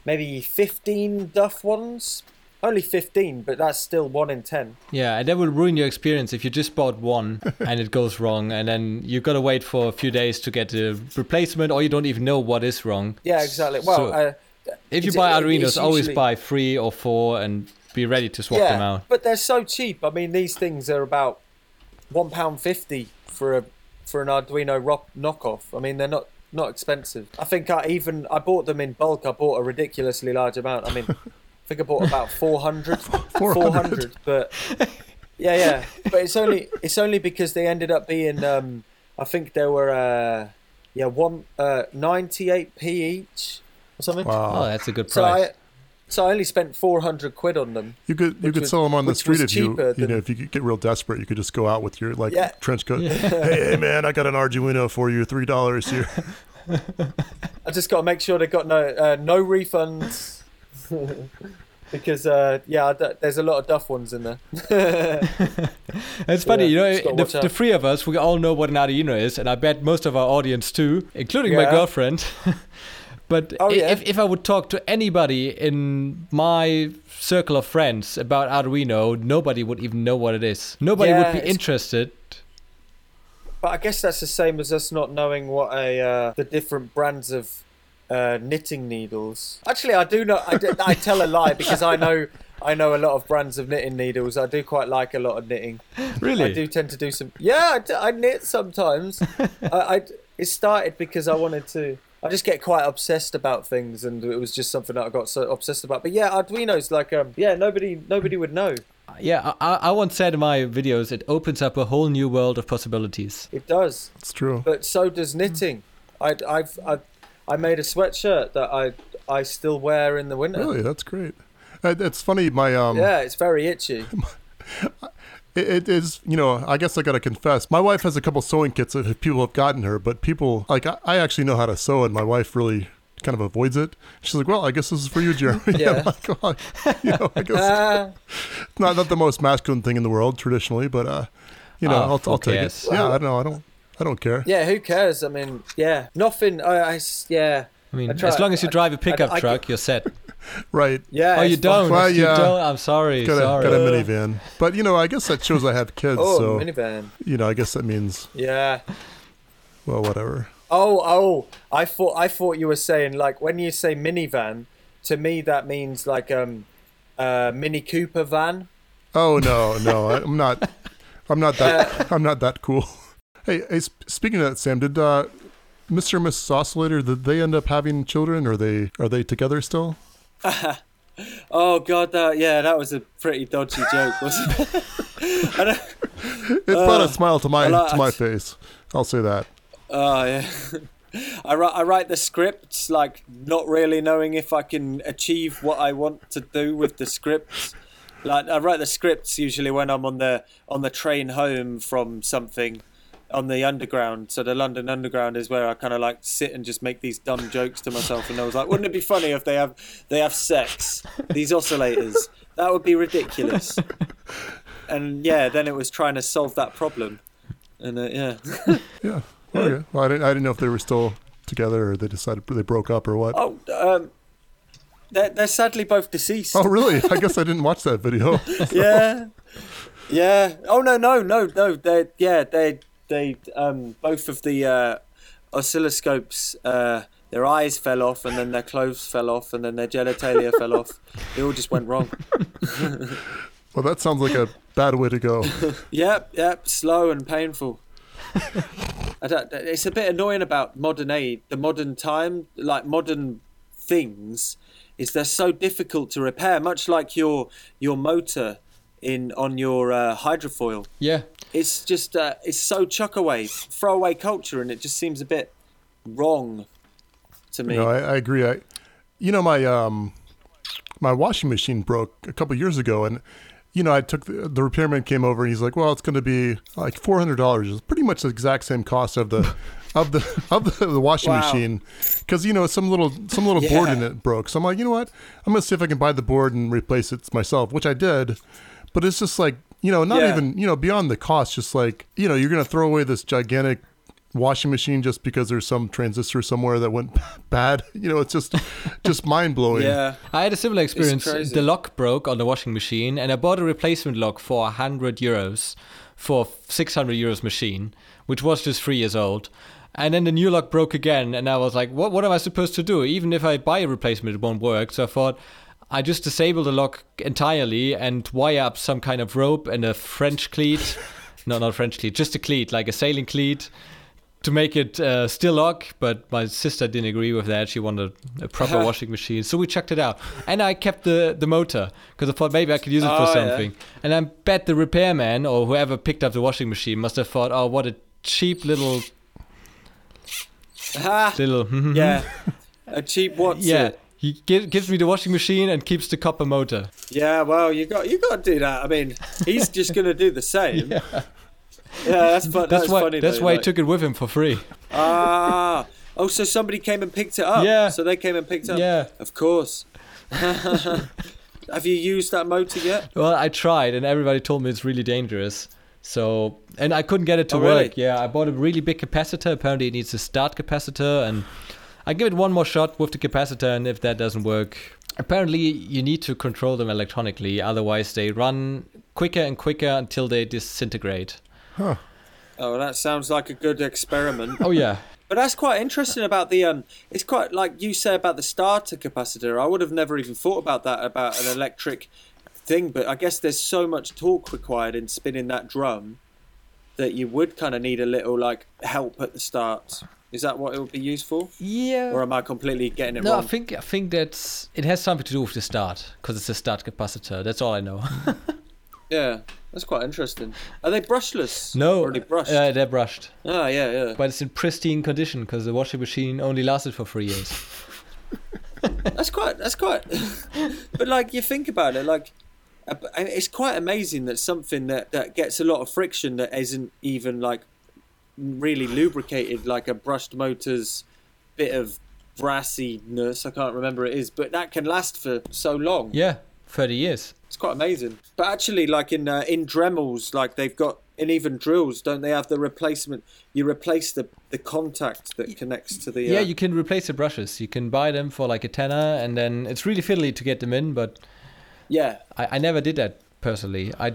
maybe 15 Duff ones. Only 15, but that's still one in 10. Yeah, and that will ruin your experience if you just bought one and it goes wrong, and then you've gotta wait for a few days to get a replacement, or you don't even know what is wrong. Yeah, exactly. Well, So, uh, if you buy it- Arduinos, it's always buy three or four and be ready to swap yeah, them out. but they're so cheap. I mean, these things are about one pound fifty for a for an Arduino rock knockoff. I mean, they're not not expensive. I think I even I bought them in bulk. I bought a ridiculously large amount. I mean, I think I bought about 400, 400 but yeah, yeah. But it's only it's only because they ended up being um I think there were uh yeah one uh 98p each or something. Wow. Oh, that's a good So price. I so I only spent 400 quid on them. You could you could was- sell them on the street if you cheaper you know if you could get real desperate. You could just go out with your like Yeah. trench coat. Hey, hey man, I got an Arduino for you, three dollars here. I just got to make sure they got no uh, no refunds because uh, yeah, there's a lot of duff ones in there. It's funny, Yeah, you know, the, the three of us, we all know what an Arduino is, and I bet most of our audience too, including my girlfriend. but Oh, yeah. if, if I would talk to anybody in my circle of friends about Arduino, nobody would even know what it is. Nobody Yeah, would be interested. But I guess that's the same as us not knowing what a uh, the different brands of uh, knitting needles. Actually, I do not. I, do- I tell a lie because I know I know a lot of brands of knitting needles. I do quite like a lot of knitting. Really? I do tend to do some. Yeah, I knit sometimes. I, I it started because I wanted to. I just get quite obsessed about things, and it was just something that I got so obsessed about. But yeah, Arduino's like um yeah nobody nobody would know. Yeah, I, I- I once said in my videos, it opens up a whole new world of possibilities. It does. It's true. but so does knitting. I, I've, I, I made a sweatshirt that I, I still wear in the winter. Really, that's great. Uh, It's funny. My um, Yeah, it's very itchy. It, it is, you know, I guess I gotta confess. My wife has a couple sewing kits that people have gotten her, but people like I, I actually know how to sew, and my wife really kind of avoids it. She's like, "Well, I guess this is for you, Jeremy." Yeah. I'm like, "Well, you know, I guess Ah, not not the most masculine thing in the world traditionally, but uh, you know, Oh, I'll, I'll take cares? it. Yeah, I don't know. I don't. I don't care. yeah, who cares? I mean, yeah, nothing. I, yeah, I mean, I try- as long as you I- drive a pickup I- truck, you're set. Right. yeah. oh, you don't? Well, you don't? I'm sorry. Got a sorry. got a minivan, but you know, I guess that shows I have kids. Oh, so minivan. you know, I guess that means Yeah. well, whatever. Oh, oh. I thought, I thought you were saying like when you say minivan, to me that means like um, uh, Mini Cooper van. Oh no, no, I- I'm not. I'm not that. I'm not that cool. Hey, hey speaking of that, Sam, did uh, Mr. and Mrs. Oscillator did they end up having children? Or are they are they together still? Oh god, that yeah, that was a pretty dodgy joke, wasn't it? It brought a smile to my like- to my face. I'll say that. Oh yeah. I write I write the scripts like not really knowing if I can achieve what I want to do with the scripts. Like I write the scripts usually when I'm on the on the train home from something on the underground. So the London Underground is where I kind of like sit and just make these dumb jokes to myself. And I was like, wouldn't it be funny if they have they have sex? These oscillators. That would be ridiculous. And yeah, then it was trying to solve that problem. And uh, yeah. Yeah. Okay. Well, I didn't. I didn't know if they were still together or they decided they broke up or what. Oh, um, they're, they're sadly both deceased. Oh, really? I guess I didn't watch that video. yeah, yeah. Oh no, no, no, no. They, yeah, they, they, um, both of the uh, oscilloscopes, uh, their eyes fell off, and then their clothes fell off, and then their genitalia fell off. It all just went wrong. Well, that sounds like a bad way to go. Yep, yep. Slow and painful. I don't, it's a bit annoying about modern aid, the modern time, like modern things, is they're so difficult to repair. Much like your your motor in on your uh, hydrofoil, Yeah. It's just uh, it's so chuck away, throwaway culture, and it just seems a bit wrong to me. No, I, I agree. I, you know, my um, my washing machine broke a couple years ago, and you know, I took the, the repairman came over, and he's like, "Well, it's going to be like four hundred dollars. It's pretty much the exact same cost of the." Of the of the, the washing Wow. machine, because you know some little some little board in it broke. So I'm like, you know what? I'm gonna see if I can buy the board and replace it myself, which I did. But it's just like you know, not Yeah. even you know beyond the cost. Just like you know, you're gonna throw away this gigantic washing machine just because there's some transistor somewhere that went bad. You know, it's just just mind blowing. yeah, I had a similar experience. The lock broke on the washing machine, and I bought a replacement lock for 100 euros for a 600 euros machine, which was just three years old. And then the new lock broke again, and I was like, what, what am I supposed to do? Even if I buy a replacement, it won't work. So I thought, I just disable the lock entirely and wire up some kind of rope and a French cleat. no, not French cleat, just a cleat, like a sailing cleat to make it uh, still lock, but my sister didn't agree with that. She wanted a proper washing machine, so we chucked it out. And I kept the, the motor because I thought maybe I could use it Oh, for yeah. something. And I bet the repairman or whoever picked up the washing machine must have thought, oh, what a cheap little Ah, little. yeah. A cheap what's yeah. it? He gi- gives me the washing machine and keeps the copper motor. Yeah, well, you got you got to do that. I mean, he's just gonna do the same. Yeah. Yeah, that's fun. That's That's, why. funny. that's though, why like- took it with him for free. Ah, oh, so somebody came and picked it up. Yeah. So they came and picked it up. Yeah. Of course. Have you used that motor yet? Well, I tried, and everybody told me it's really dangerous. So, and I couldn't get it to Oh, really? work. Yeah, I bought a really big capacitor. Apparently, it needs a start capacitor, and I give it one more shot with the capacitor, and if that doesn't work, apparently you need to control them electronically. Otherwise, they run quicker and quicker until they disintegrate. Huh. Oh, that sounds like a good experiment. Oh yeah, But that's quite interesting about the um. It's quite like you say about the starter capacitor. I would have never even thought about that about an electric thing. But I guess there's so much torque required in spinning that drum that you would kind of need a little like help at the start. Is that what it would be used for, yeah. or am I completely getting it wrong? no, I think I think that's it has something to do with the start because it's a start capacitor. That's all I know. Yeah, that's quite interesting. Are they brushless? no, Or they brushed? Uh, they're brushed. oh yeah, yeah. But it's in pristine condition because the washing machine only lasted for three years. That's quite. That's quite. but like you think about it, like it's quite amazing that something that that gets a lot of friction that isn't even like really lubricated, like a brushed motor's bit of brassiness. I can't remember it is, but that can last for so long. Yeah, 30 years. It's quite amazing. But actually, like in uh, in Dremels, like they've got in even drills, don't they have the replacement? You replace the the contact that connects to the. Yeah, uh, you can replace the brushes. You can buy them for like a tenner, and then it's really fiddly to get them in. But yeah. I, I never did that personally. I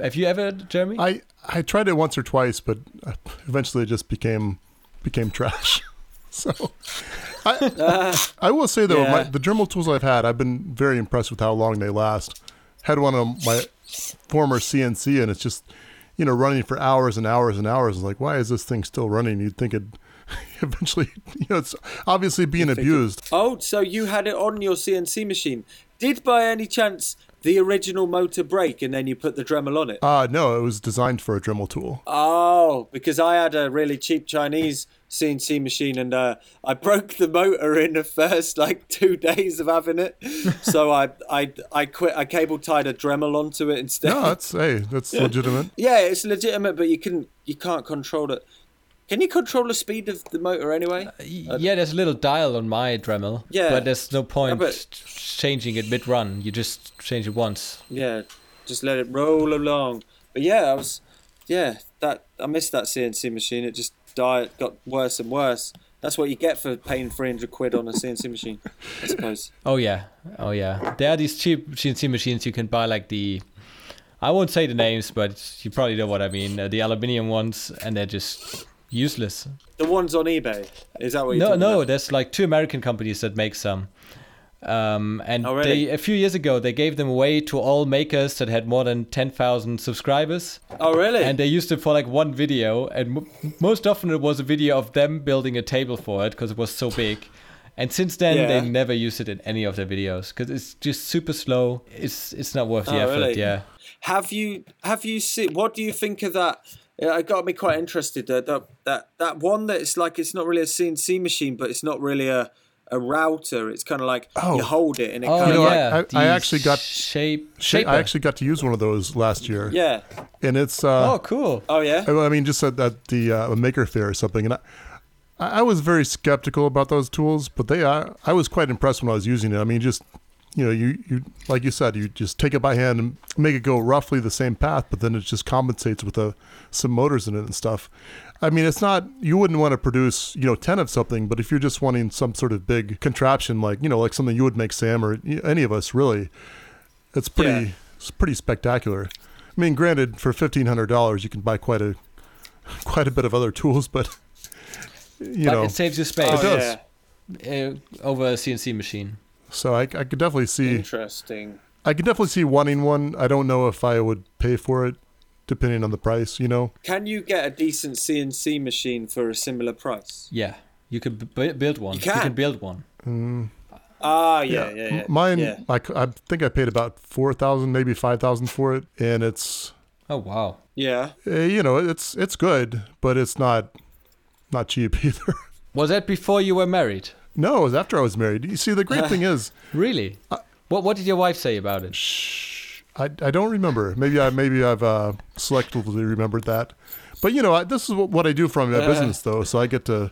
have you ever, Jeremy? I I tried it once or twice, but uh, eventually it just became became trash. so I I will say though, my, the Dremel tools I've had, I've been very impressed with how long they last. Had one of my former CNC, and it's just you know running for hours and hours and hours. It's like, why is this thing still running? You'd think it eventually, you know, it's obviously being figure- abused. Oh, so you had it on your CNC machine. Did by any chance the original motor break and then you put the Dremel on it? Uh, no, it was designed for a Dremel tool. Oh, because I had a really cheap Chinese CNC machine and uh, I broke the motor in the first like two days of having it. so I I I quit. I cable tied a Dremel onto it instead. No, that's hey, that's legitimate. yeah, it's legitimate, but you can you can't control it. Can you control the speed of the motor anyway? Y- yeah, there's a little dial on my Dremel. Yeah. But there's no point but- changing it mid run. You just change it once. Yeah, just let it roll along. But yeah, I was, yeah, that I missed that CNC machine. It just died, got worse and worse. That's what you get for paying 300 quid on a CNC machine, I suppose. Oh yeah, oh yeah. There are these cheap CNC machines you can buy, like the, I won't say the names, but you probably know what I mean. Uh, the aluminium ones, and they're just useless. The ones on eBay, is that what you're No, no. about? There's like two American companies that make some. Um, and Oh, really? they a few years ago they gave them away to all makers that had more than ten thousand subscribers, Oh, really? and they used it for like one video. And m- most often it was a video of them building a table for it because it was so big. And since then Yeah. they never used it in any of their videos because it's just super slow. It's it's not worth the Oh, effort. really? Yeah. have you have you seen? What do you think of that? Yeah, It got me quite interested. That that that, that one that it's like it's not really a CNC machine, but it's not really a a router. It's kind of like Oh. you hold it and it Oh kind know, of I- yeah. I- I actually got- shape. Sha- shaper. I actually got to use one of those last year, yeah. and it's uh, Oh, cool. Oh yeah. I I mean, just at, at the uh, Maker Faire or something, and I, I was very skeptical about those tools, but they I, I was quite impressed when I was using it. I mean, just you know, you you like you said, you just take it by hand and make it go roughly the same path, but then it just compensates with a, some motors in it and stuff. I mean, it's not you wouldn't want to produce you know ten of something, but if you're just wanting some sort of big contraption, like you know, like something you would make Sam or any of us really, it's pretty Yeah. it's pretty spectacular. I mean, granted, for fifteen hundred dollars, you can buy quite a quite a bit of other tools, but you but know, it saves you space Oh, It does. yeah. uh, over a CNC machine. So I, I could definitely see Interesting. I could definitely see wanting one. I don't know if I would pay for it, depending on the price. You know, Can you get a decent CNC machine for a similar price? Yeah, you could b- build one. You can. you can build one. Ah, yeah, yeah, M- yeah. Mine, Yeah. I, c- I think I paid about four thousand, maybe five thousand for it, and it's Oh wow. Yeah. uh, you know it's it's good, but it's not not cheap either. Was that before you were married? No, it was after I was married. You see, the great thing is, Really? Uh, what What did your wife say about it? shh, I, I don't remember. Maybe I maybe I've uh, selectively remembered that, but you know I, this is what, what I do for my business though, so I get to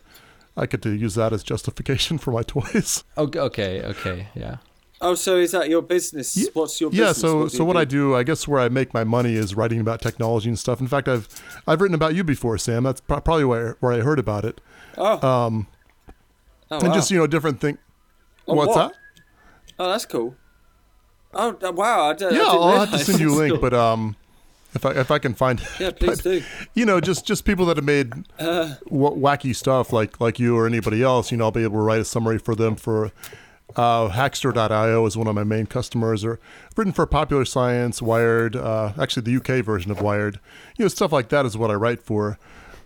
I get to use that as justification for my toys. Okay, okay, okay, yeah. Oh, so is that your business? Ye- What's your yeah business? so do so you what do? i do i guess where i make my money is writing about technology and stuff in fact i've i've written about you before sam that's pro- probably where, where i heard about it Oh. um oh, and wow. just you know different thing Oh, what's what? that Oh, that's cool. Oh, wow. I I yeah didn't i'll have to send you a link cool. but um if i if i can find it Yeah, please do. you know just just people that have made Uh. w- wacky stuff like like you or anybody else you know i'll be able to write a summary for them for uh, Hackster.io is one of my main customers, or written for Popular Science, Wired, uh, actually the UK version of Wired. You know, stuff like that is what I write for.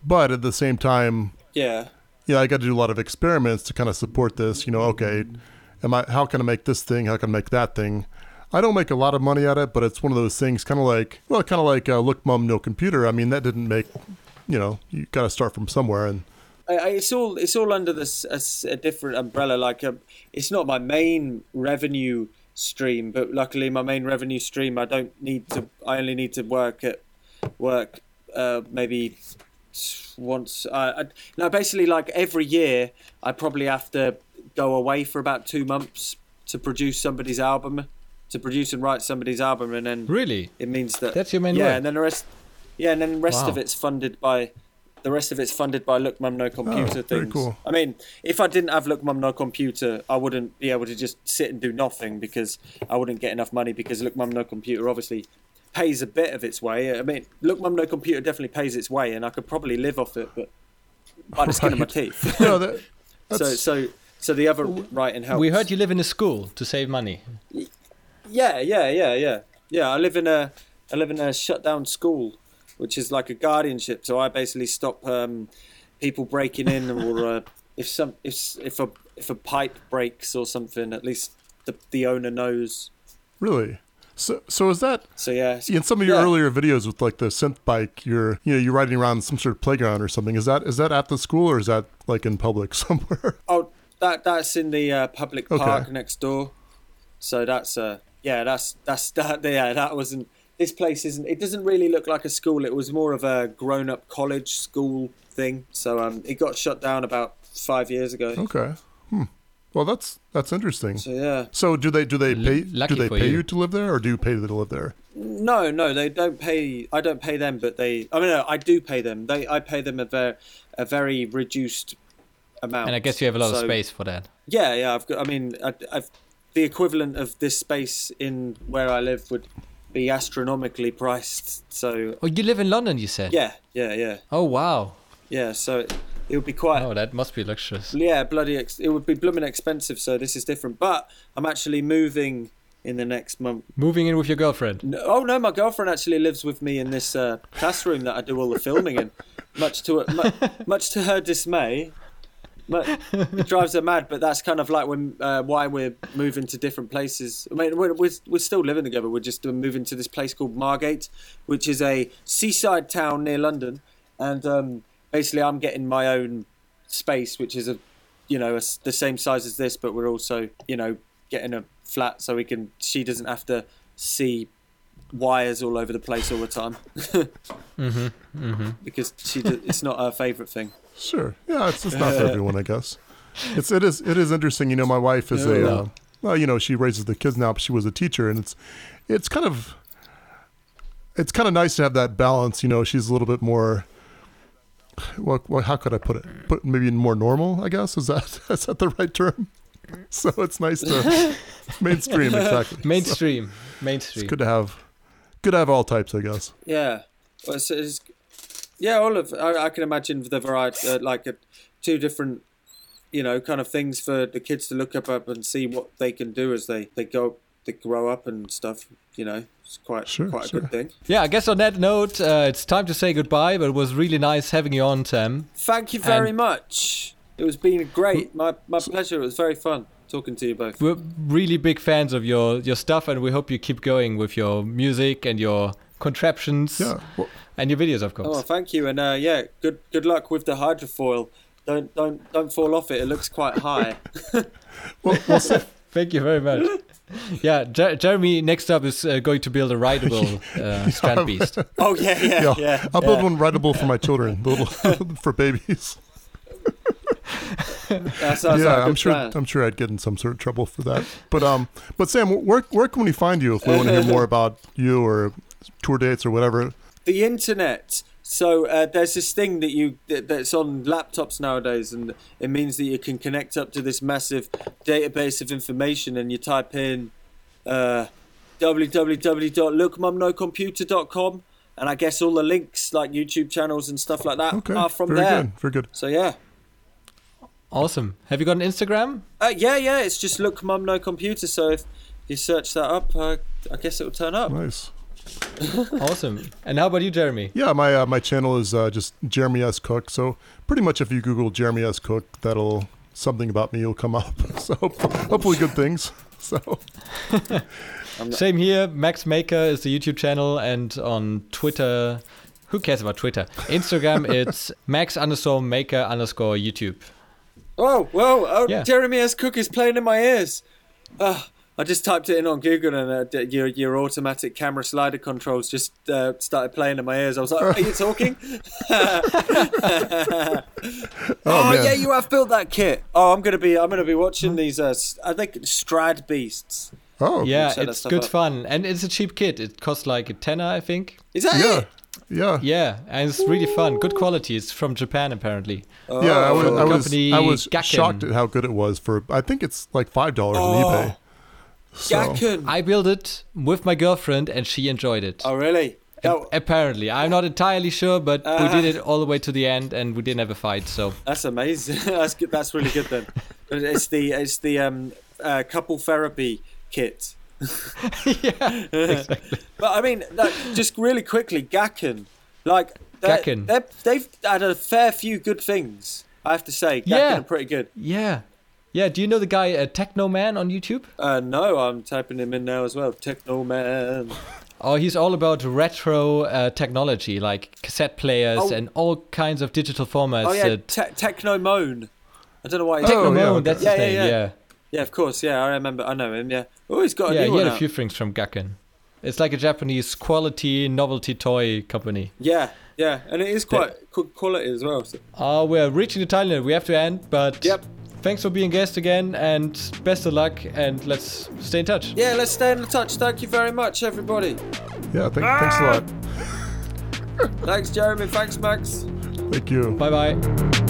But at the same time, Yeah. Yeah, I got to do a lot of experiments to kind of support this. You know, okay, am I? How can I make this thing? How can I make that thing? I don't make a lot of money at it, but it's one of those things, kind of like, well, kind of like uh, Look Mum No Computer. I mean, that didn't make, you know, you got to start from somewhere, and I, I, it's all it's all under this a different umbrella. Like, um, it's not my main revenue stream, but luckily my main revenue stream, I don't need to. I only need to work at work uh, maybe once. Uh, I, no, basically, like every year, I probably have to go away for about two months to produce somebody's album, to produce and write somebody's album, and then Really? it means that That's your main yeah, work? and then the rest, yeah, and then the rest of it's funded by the rest of it's funded by Look Mum No Computer Oh, very things. cool. I mean, if I didn't have Look Mum No Computer, I wouldn't be able to just sit and do nothing because I wouldn't get enough money because Look Mum No Computer obviously pays a bit of its way. I mean, Look Mum No Computer definitely pays its way, and I could probably live off it, but by the skin of my teeth. know, that, so, so, so the other writing helps. We heard you live in a school to save money. Yeah, yeah, yeah, yeah, yeah. I live in a I live in a shut down school, which is like a guardianship. So I basically stop um, people breaking in or uh, if some if if a if a pipe breaks or something, at least the the owner knows. Really? So, so is that So yeah, in some of your yeah. earlier videos with like the synth bike? You're you know you're riding around some sort of playground or something. Is that is that at the school or is that like in public somewhere? Oh, that that's in the uh, public Okay. park next door. So that's uh yeah, that's that's that yeah, that wasn't this place isn't it doesn't really look like a school. It was more of a grown up college school thing. So um it got shut down about 5 years ago. okay. Hmm. Well, that's that's interesting. So yeah. So do they do they pay lucky do they pay you. you to live there or do you pay them to live there? No, no, they don't pay. I don't pay them, but they. I mean, no, I do pay them. They, I pay them a very, a very reduced amount. And I guess you have a lot of space for that. Yeah, yeah. I've got. I mean, I, I've the equivalent of this space in where I live would be astronomically priced. So Oh, you live in London, you said? yeah, yeah, yeah, Oh, wow. yeah. So it, would be quite. Oh, that must be luxurious. Yeah, bloody. Ex- it would be blooming expensive. So this is different. But I'm actually moving in the next month. Moving in with your girlfriend. No, oh no, my girlfriend actually lives with me in this uh, classroom that I do all the filming in. Much to much, much to her dismay, mu- it drives her mad. But that's kind of like when uh, why we're moving to different places. I mean, we're, we're we're still living together. We're just moving to this place called Margate, which is a seaside town near London, and um, basically I'm getting my own space, which is a you know a s the same size as this, but we're also you know getting a flat so we can she doesn't have to see wires all over the place all the time Mm-hmm. Mm-hmm. because she d- it's not her favorite thing. Sure. Yeah, it's it's not for everyone, I guess. It's it is it is interesting. You know, my wife is a Yeah. uh, well, you know, she raises the kids now, but she was a teacher, and it's it's kind of it's kind of nice to have that balance. You know, she's a little bit more. What, what how could I put it? Put maybe more normal, I guess. Is that is that the right term? So it's nice to mainstream exactly. Mainstream. It's Mainstream. good to have good to have all types, I guess. Yeah, well, it's, it's, yeah, all of I, I can imagine the variety uh, like uh, two different you know kind of things for the kids to look up up and see what they can do as they they go they grow up and stuff. You know, it's quite Sure, quite a sure. good thing. Yeah, I guess on that note, uh, it's time to say goodbye, but it was really nice having you on, Sam. Thank you very And- much. It was been great. My my pleasure. It was very fun talking to you both. We're really big fans of your, your stuff, and we hope you keep going with your music and your contraptions Yeah. Well, and your videos, of course. Oh, thank you, and uh, yeah, good good luck with the hydrofoil. Don't don't don't fall off it. It looks quite high. well, well Sam, Thank you very much. yeah, Jer- Jeremy next up is uh, going to build a rideable uh, Strandbeest. oh yeah, yeah, yeah, yeah. I'll build yeah. one rideable for my children, little for babies. That sounds like yeah, I'm sure. plan. I'm sure I'd get in some sort of trouble for that. But um, but Sam, where where can we find you if we want to hear more about you or tour dates or whatever? the internet. So uh, there's this thing that you that, that's on laptops nowadays, and it means that you can connect up to this massive database of information, and you type in uh, www.lookmumnocomputer.com, and I guess all the links like YouTube channels and stuff like that Okay, are from very there. good, very good. So yeah. Awesome. Have you got an Instagram? Uh, yeah, yeah, it's just look mum no computer. So if you search that up, uh, I guess it will turn up. Nice. awesome. And how about you, Jeremy? Yeah, my uh, my channel is uh, just Jeremy S Cook. So pretty much, if you Google Jeremy S Cook, that'll something about me will come up. So hopefully, good things. So Same here. Max Maker is the YouTube channel, and on Twitter, who cares about Twitter? Instagram, it's Max underscore Maker underscore YouTube. Oh, whoa! Oh, Yeah. Jeremy S. Cook is playing in my ears. Ah, I just typed it in on Google, and uh, your your automatic camera slider controls just uh, started playing in my ears. I was like, "Are you talking?" oh, man. yeah, you have built that kit. Oh, I'm gonna be I'm gonna be watching these. Uh, s- I think Strandbeests. oh Yeah, it's good up. fun, and it's a cheap kit. It costs like a tenner, I think. Is that yeah it? yeah Yeah, and it's really fun. Good quality. It's from Japan, apparently. Oh, yeah. I was I was, I was shocked at how good it was for. I think it's like five dollars on Oh. eBay. So. I built it with my girlfriend, and she enjoyed it. Oh, really? Apparently, I'm not entirely sure, but we Uh. did it all the way to the end, and we didn't have a fight. So That's amazing. that's good. That's really good then. It's the it's the um uh, couple therapy kit. yeah, exactly. But I mean, that, just really quickly, Gakken. Like, Gakken. they're- they've had a fair few good things. I have to say, Gakken Yeah. are pretty good. Yeah. Yeah, do you know the guy uh, Techno Man on YouTube? Uh, no, I'm typing him in now as well. Techno Man. Oh, he's all about retro uh, technology, like cassette players Oh. and all kinds of digital formats. Oh yeah, te- Techmoan. I don't know why. He's Oh, Techno yeah, okay. that's Yeah, his yeah, name. yeah. Yeah, Yeah, of course. Yeah, I remember. I know him. Yeah. Oh, he's got a new one. yeah. he had a few things from Gakken. It's like a Japanese quality novelty toy company. Yeah, yeah, and it is quite good quality as well. So. Uh, we're reaching the time limit. We have to end, but Yep. Thanks for being guest again, and best of luck, and let's stay in touch. Yeah, let's stay in touch. Thank you very much, everybody. Yeah, th- thanks a lot. Thanks, Jeremy. Thanks, Max. Thank you. Bye bye.